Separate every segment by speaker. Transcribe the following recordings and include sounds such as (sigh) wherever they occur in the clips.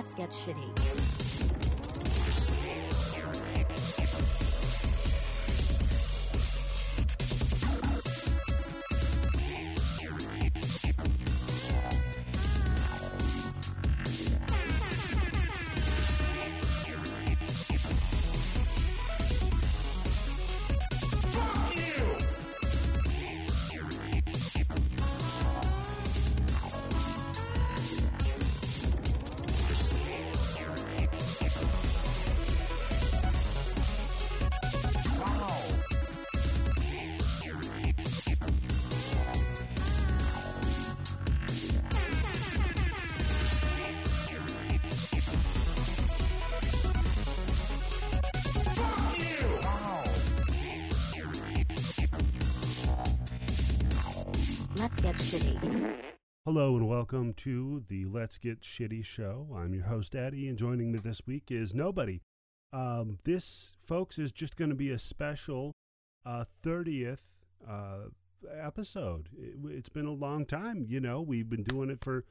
Speaker 1: Let's get shitty. Let's get shitty.
Speaker 2: Hello and welcome to the Let's Get Shitty show. I'm your host, Eddie, and joining me this week is nobody. Um, this, folks, is just going to be a special uh, 30th uh, episode. It, it's been a long time, you know. We've been doing it for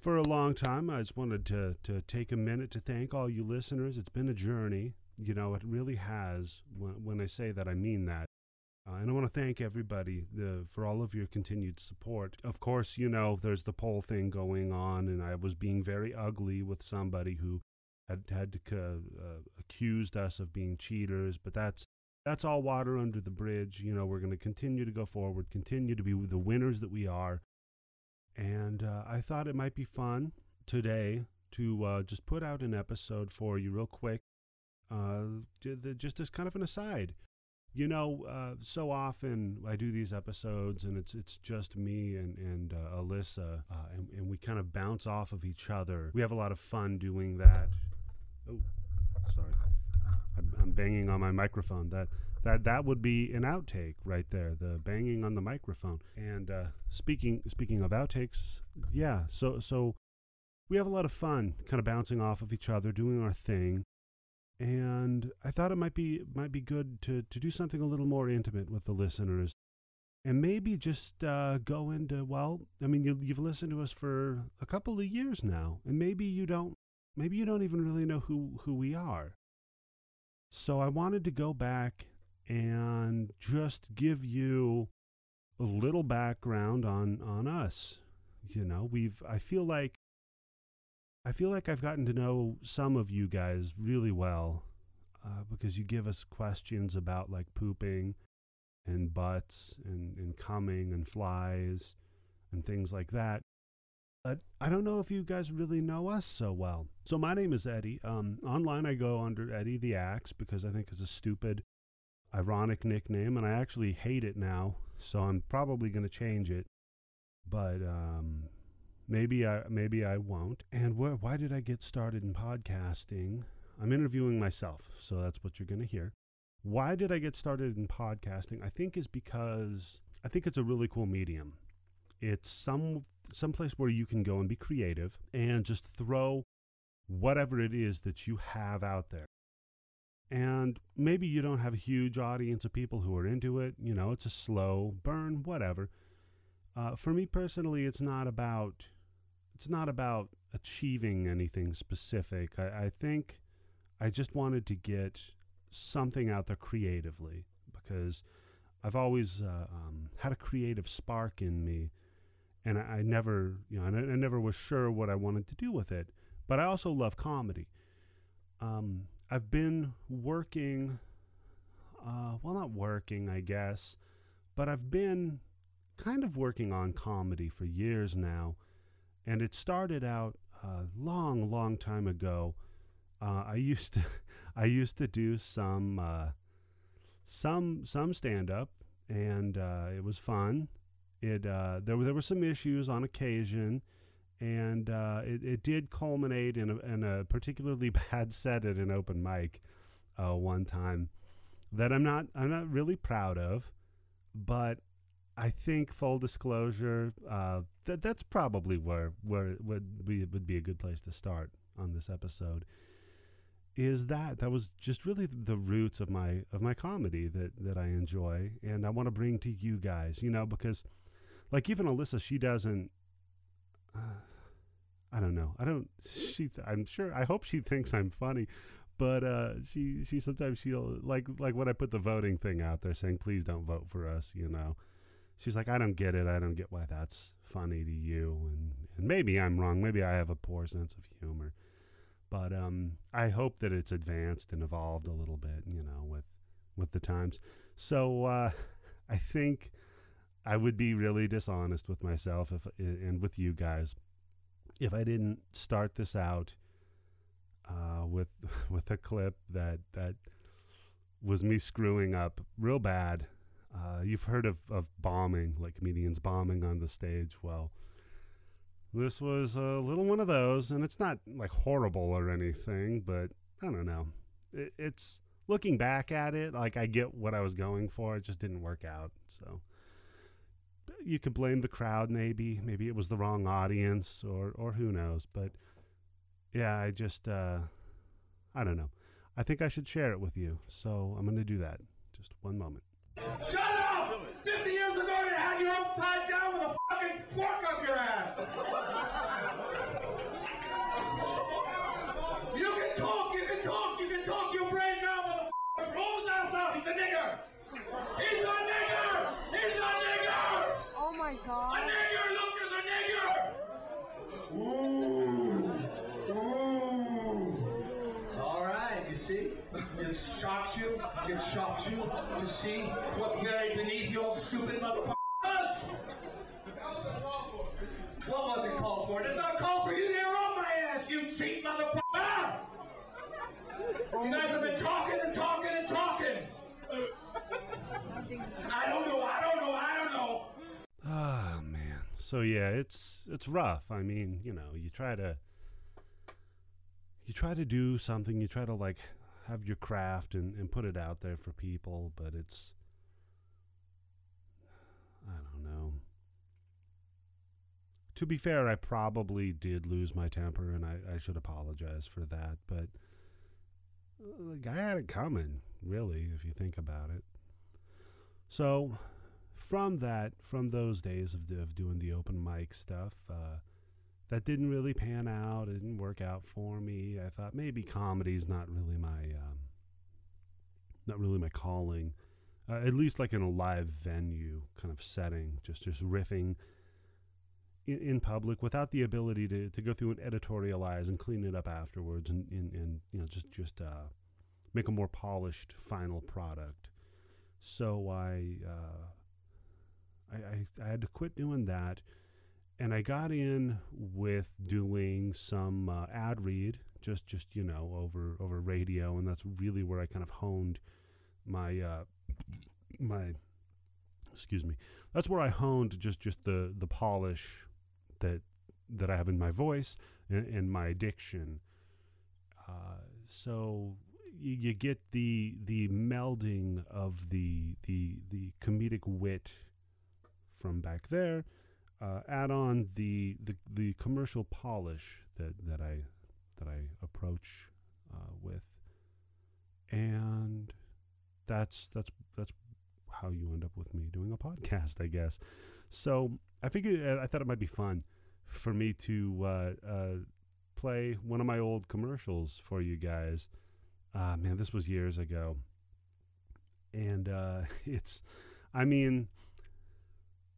Speaker 2: for a long time. I just wanted to to take a minute to thank all you listeners. It's been a journey, you know. It really has. When, when I say that, I mean that. Uh, and I want to thank everybody for all of your continued support. Of course, you know, there's the poll thing going on, and I was being very ugly with somebody who had had uh, accused us of being cheaters, but that's that's all water under the bridge. You know, we're going to continue to go forward, continue to be the winners that we are. And uh, I thought it might be fun today to uh, just put out an episode for you real quick, uh, just as kind of an aside you know, uh, so often I do these episodes, and it's it's just me and and uh, Alyssa, uh, and, and we kind of bounce off of each other. We have a lot of fun doing that. Oh, sorry, I'm, I'm banging on my microphone. That that that would be an outtake right there. The banging on the microphone. And uh, speaking speaking of outtakes, yeah. So so we have a lot of fun, kind of bouncing off of each other, doing our thing and I thought it might be might be good to to do something a little more intimate with the listeners, and maybe just uh, go into well, I mean you you've listened to us for a couple of years now, and maybe you don't maybe you don't even really know who who we are. So I wanted to go back and just give you a little background on on us. You know, we've I feel like I feel like I've gotten to know some of you guys really well uh, because you give us questions about like pooping and butts and, and coming and flies and things like that. But I don't know if you guys really know us so well. So my name is Eddie. Um, online I go under Eddie the Axe because I think it's a stupid, ironic nickname, and I actually hate it now. So I'm probably going to change it. But um, maybe I maybe I won't. And where, why did I get started in podcasting? I'm interviewing myself, so that's what you're going to hear. Why did I get started in podcasting? I think is because I think it's a really cool medium. It's some some place where you can go and be creative and just throw whatever it is that you have out there. And maybe you don't have a huge audience of people who are into it. You know, it's a slow burn, whatever. Uh, for me personally, it's not about it's not about achieving anything specific. I, I think I just wanted to get something out there creatively because I've always uh, um, had a creative spark in me, and I, I never, you know, I, I never was sure what I wanted to do with it. But I also love comedy. Um, I've been working, uh, well, not working, I guess, but I've been kind of working on comedy for years now, and it started out a long, long time ago. Uh, I used to, (laughs) I used to do some, uh, some, some stand up, and uh, it was fun. It uh, there were there were some issues on occasion, and uh, it it did culminate in a, in a particularly (laughs) bad set at an open mic, uh, one time, that I'm not I'm not really proud of, but I think full disclosure, uh, that that's probably where where it would be would be a good place to start on this episode. Is that that was just really the roots of my of my comedy that that I enjoy, and I want to bring to you guys, you know, because like even Alyssa, she doesn't. Uh, I don't know. I don't. She. Th- I'm sure. I hope she thinks I'm funny, but uh, she she sometimes she'll like like when I put the voting thing out there saying please don't vote for us. You know, she's like I don't get it. I don't get why that's funny to you. And and maybe I'm wrong. Maybe I have a poor sense of humor. But um, I hope that it's advanced and evolved a little bit. You know, with with the times. So uh, (laughs) I think I would be really dishonest with myself if and with you guys if I didn't start this out uh, with (laughs) with a clip that that was me screwing up real bad. Uh, you've heard of, of bombing, like comedians bombing on the stage. Well, this was a little one of those, and it's not like horrible or anything, but I don't know. It, it's looking back at it, like I get what I was going for. It just didn't work out. So you could blame the crowd, maybe. Maybe it was the wrong audience, or or who knows. But yeah, I just uh, I don't know. I think I should share it with you, so I'm going to do that. Just one moment.
Speaker 3: Shut up! 50 years ago, you had your upside down with a fucking fork up your ass! you can talk, you can talk, you can talk your brain now, motherfucker! Roll his ass out, he's a nigger! He's a nigger! He's a nigger!
Speaker 4: Oh my
Speaker 3: A
Speaker 4: god.
Speaker 3: nigger, Lucas, a nigger! Ooh. Ooh. All right, you see? It shocks you, it shocks you to see what's buried beneath your stupid motherfuckers. What was it called for? It's not called for you to on my ass, you cheap motherfucker! You guys have been talking and talking and talking. I don't know, I don't know, I don't know.
Speaker 2: Oh man. So yeah, it's it's rough. I mean, you know, you try to you try to do something, you try to like have your craft and, and put it out there for people, but it's I don't know. To be fair, I probably did lose my temper and I, I should apologize for that, but uh, like I had it coming, really, if you think about it. So from that, from those days of, of doing the open mic stuff, uh, that didn't really pan out. It didn't work out for me. I thought maybe comedy's not really my, um, not really my calling. Uh, at least like in a live venue kind of setting, just just riffing in, in public without the ability to, to go through and editorialize and clean it up afterwards, and, and, and you know just just uh, make a more polished final product. So I. Uh, I, I, I had to quit doing that and I got in with doing some uh, ad read just just you know over over radio and that's really where I kind of honed my uh, my excuse me that's where I honed just just the the polish that that I have in my voice and, and my diction uh, so you, you get the the melding of the the the comedic wit from back there. Uh, add on the, the the commercial polish that, that I that I approach uh, with, and that's that's that's how you end up with me doing a podcast, I guess. So I figured uh, I thought it might be fun for me to uh, uh, play one of my old commercials for you guys. Uh, man, this was years ago, and uh, (laughs) it's, I mean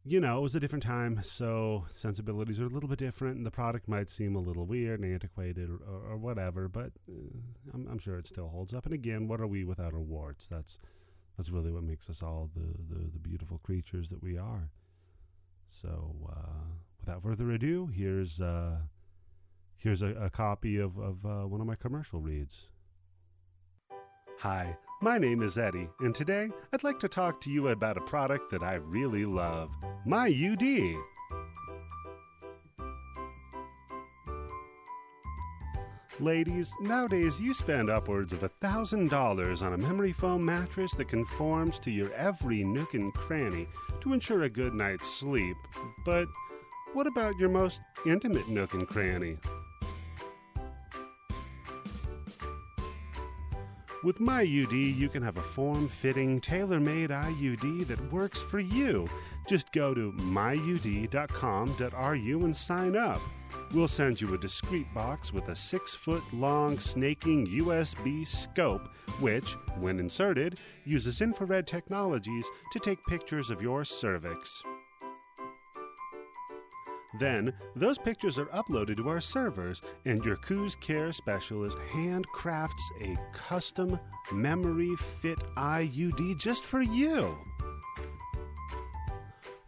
Speaker 2: you know, it was a different time, so sensibilities are a little bit different, and the product might seem a little weird and antiquated or, or, whatever. But uh, I'm, I'm sure it still holds up. And again, what are we without our warts? That's that's really what makes us all the the, the beautiful creatures that we are. So, uh, without further ado, here's uh, here's a, a copy of of uh, one of my commercial reads. Hi, my name is Eddie, and today I'd like to talk to you about a product that I really love My UD. Ladies, nowadays you spend upwards of $1,000 on a memory foam mattress that conforms to your every nook and cranny to ensure a good night's sleep. But what about your most intimate nook and cranny? With MyUD, you can have a form fitting, tailor made IUD that works for you. Just go to myud.com.ru and sign up. We'll send you a discreet box with a six foot long snaking USB scope, which, when inserted, uses infrared technologies to take pictures of your cervix. Then, those pictures are uploaded to our servers, and your Coos Care specialist handcrafts a custom memory fit IUD just for you.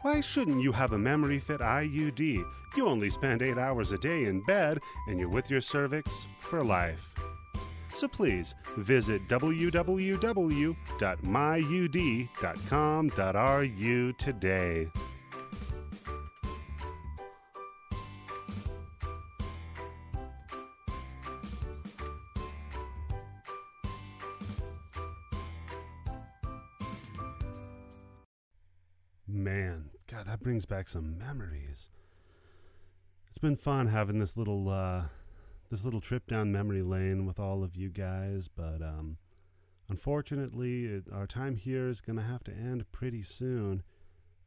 Speaker 2: Why shouldn't you have a memory fit IUD? You only spend eight hours a day in bed, and you're with your cervix for life. So please visit www.myud.com.ru today. Man, God, that brings back some memories. It's been fun having this little uh, this little trip down memory lane with all of you guys, but um, unfortunately, it, our time here is going to have to end pretty soon.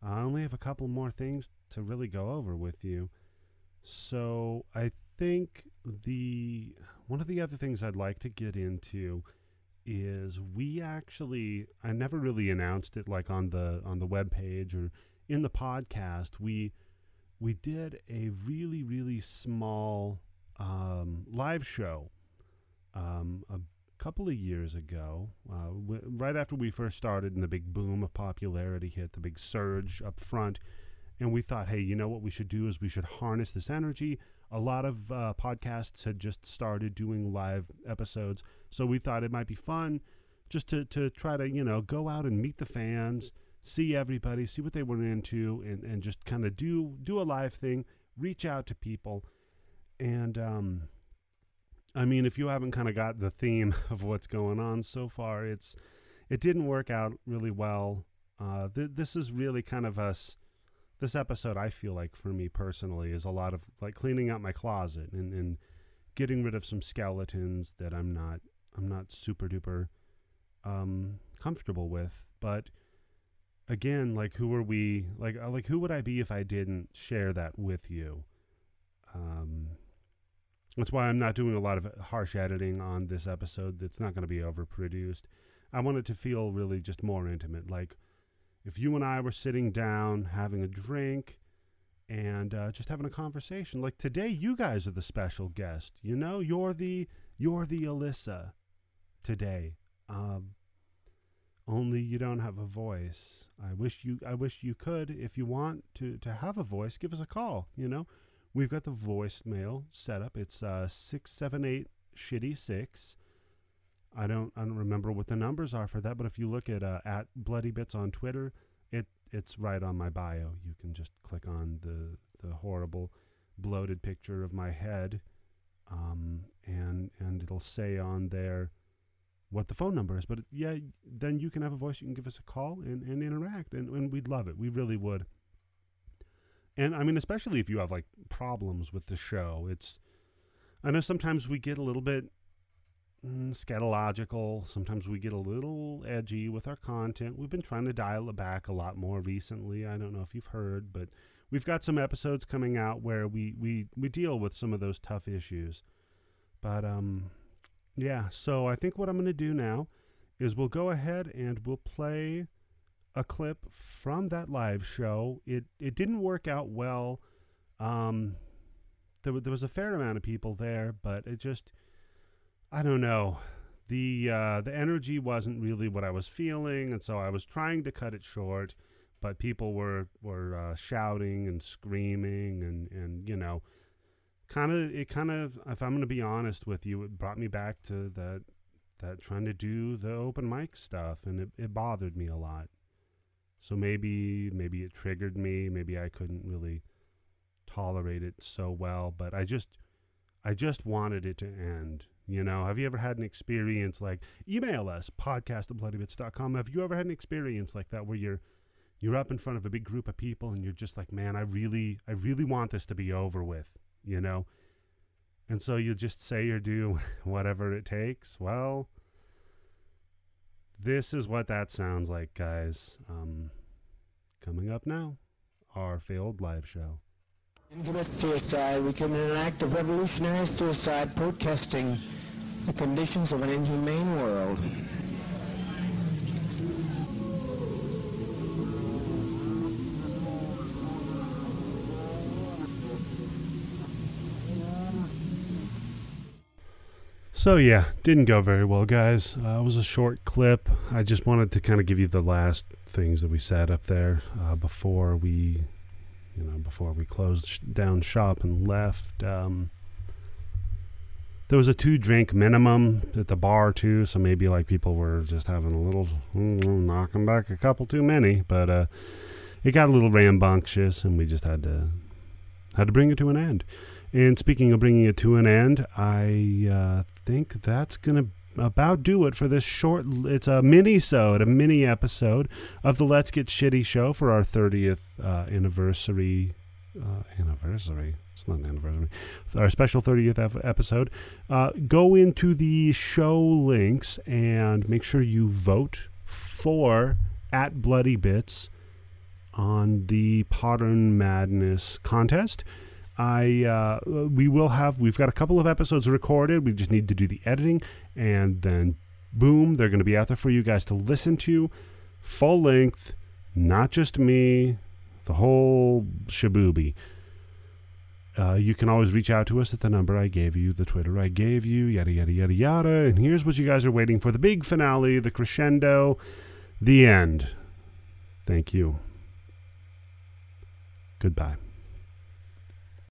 Speaker 2: I only have a couple more things to really go over with you. So I think the one of the other things I'd like to get into is we actually I never really announced it like on the on the web page or in the podcast. We we did a really really small um, live show um, a couple of years ago uh, w- right after we first started and the big boom of popularity hit the big surge up front. And we thought hey you know what we should do is we should harness this energy a lot of uh, podcasts had just started doing live episodes so we thought it might be fun just to, to try to, you know, go out and meet the fans, see everybody, see what they were into, and, and just kind of do do a live thing, reach out to people. And um I mean, if you haven't kind of got the theme (laughs) of what's going on so far, it's it didn't work out really well. Uh, th- this is really kind of us. This episode, I feel like for me personally, is a lot of like cleaning out my closet and, and getting rid of some skeletons that I'm not I'm not super duper um, comfortable with. But again, like who are we? Like uh, like who would I be if I didn't share that with you? Um, that's why I'm not doing a lot of harsh editing on this episode. That's not going to be overproduced. I want it to feel really just more intimate. Like if you and I were sitting down having a drink and uh, just having a conversation. Like today, you guys are the special guest. You know, you're the you're the Alyssa today. Um, only you don't have a voice. I wish you I wish you could. If you want to to have a voice, give us a call. You know, we've got the voicemail set up. It's uh six seven eight shitty six. I don't I don't remember what the numbers are for that, but if you look at uh, at Bloody Bits on Twitter, it it's right on my bio. You can just click on the the horrible bloated picture of my head, um, and and it'll say on there what the phone number is. But yeah, then you can have a voice. You can give us a call and, and interact, and, and we'd love it. We really would. And I mean, especially if you have like problems with the show, it's. I know sometimes we get a little bit scatological. Sometimes we get a little edgy with our content. We've been trying to dial it back a lot more recently. I don't know if you've heard, but we've got some episodes coming out where we we we deal with some of those tough issues. But um yeah, so I think what I'm going to do now is we'll go ahead and we'll play a clip from that live show. It it didn't work out well. Um, there, there was a fair amount of people there, but it just I don't know. The uh, the energy wasn't really what I was feeling, and so I was trying to cut it short. But people were were uh, shouting and screaming, and and you know, kind of it kind of if I'm going to be honest with you, it brought me back to that that trying to do the open mic stuff, and it, it bothered me a lot. So maybe maybe it triggered me. Maybe I couldn't really tolerate it so well, but I just I just wanted it to end. You know, have you ever had an experience like email us podcast at bloodybits.com. Have you ever had an experience like that where you're you're up in front of a big group of people and you're just like, man, I really I really want this to be over with you know? And so you just say or do (laughs) whatever it takes. Well, this is what that sounds like, guys. Um, coming up now, our failed live show.
Speaker 4: Commit suicide. We commit an act of revolutionary suicide protesting the conditions of an inhumane world.
Speaker 2: So yeah, didn't go very well, guys. Uh, it was a short clip. I just wanted to kind of give you the last things that we said up there uh, before we, you know, before we closed sh- down shop and left. Um, there was a two-drink minimum at the bar too, so maybe like people were just having a little mm, knocking back a couple too many, but uh, it got a little rambunctious, and we just had to had to bring it to an end. And speaking of bringing it to an end, I uh, think that's to about do it for this short. It's a mini-sode, a mini episode of the Let's Get Shitty show for our 30th uh, anniversary. Uh, anniversary. It's not an anniversary. Our special 30th episode. Uh, go into the show links and make sure you vote for at Bloody Bits on the Modern Madness contest. I uh, we will have we've got a couple of episodes recorded. We just need to do the editing, and then boom, they're going to be out there for you guys to listen to, full length, not just me, the whole shabooby. Uh, you can always reach out to us at the number I gave you, the Twitter I gave you, yada yada yada yada. And here's what you guys are waiting for: the big finale, the crescendo, the end. Thank you. Goodbye.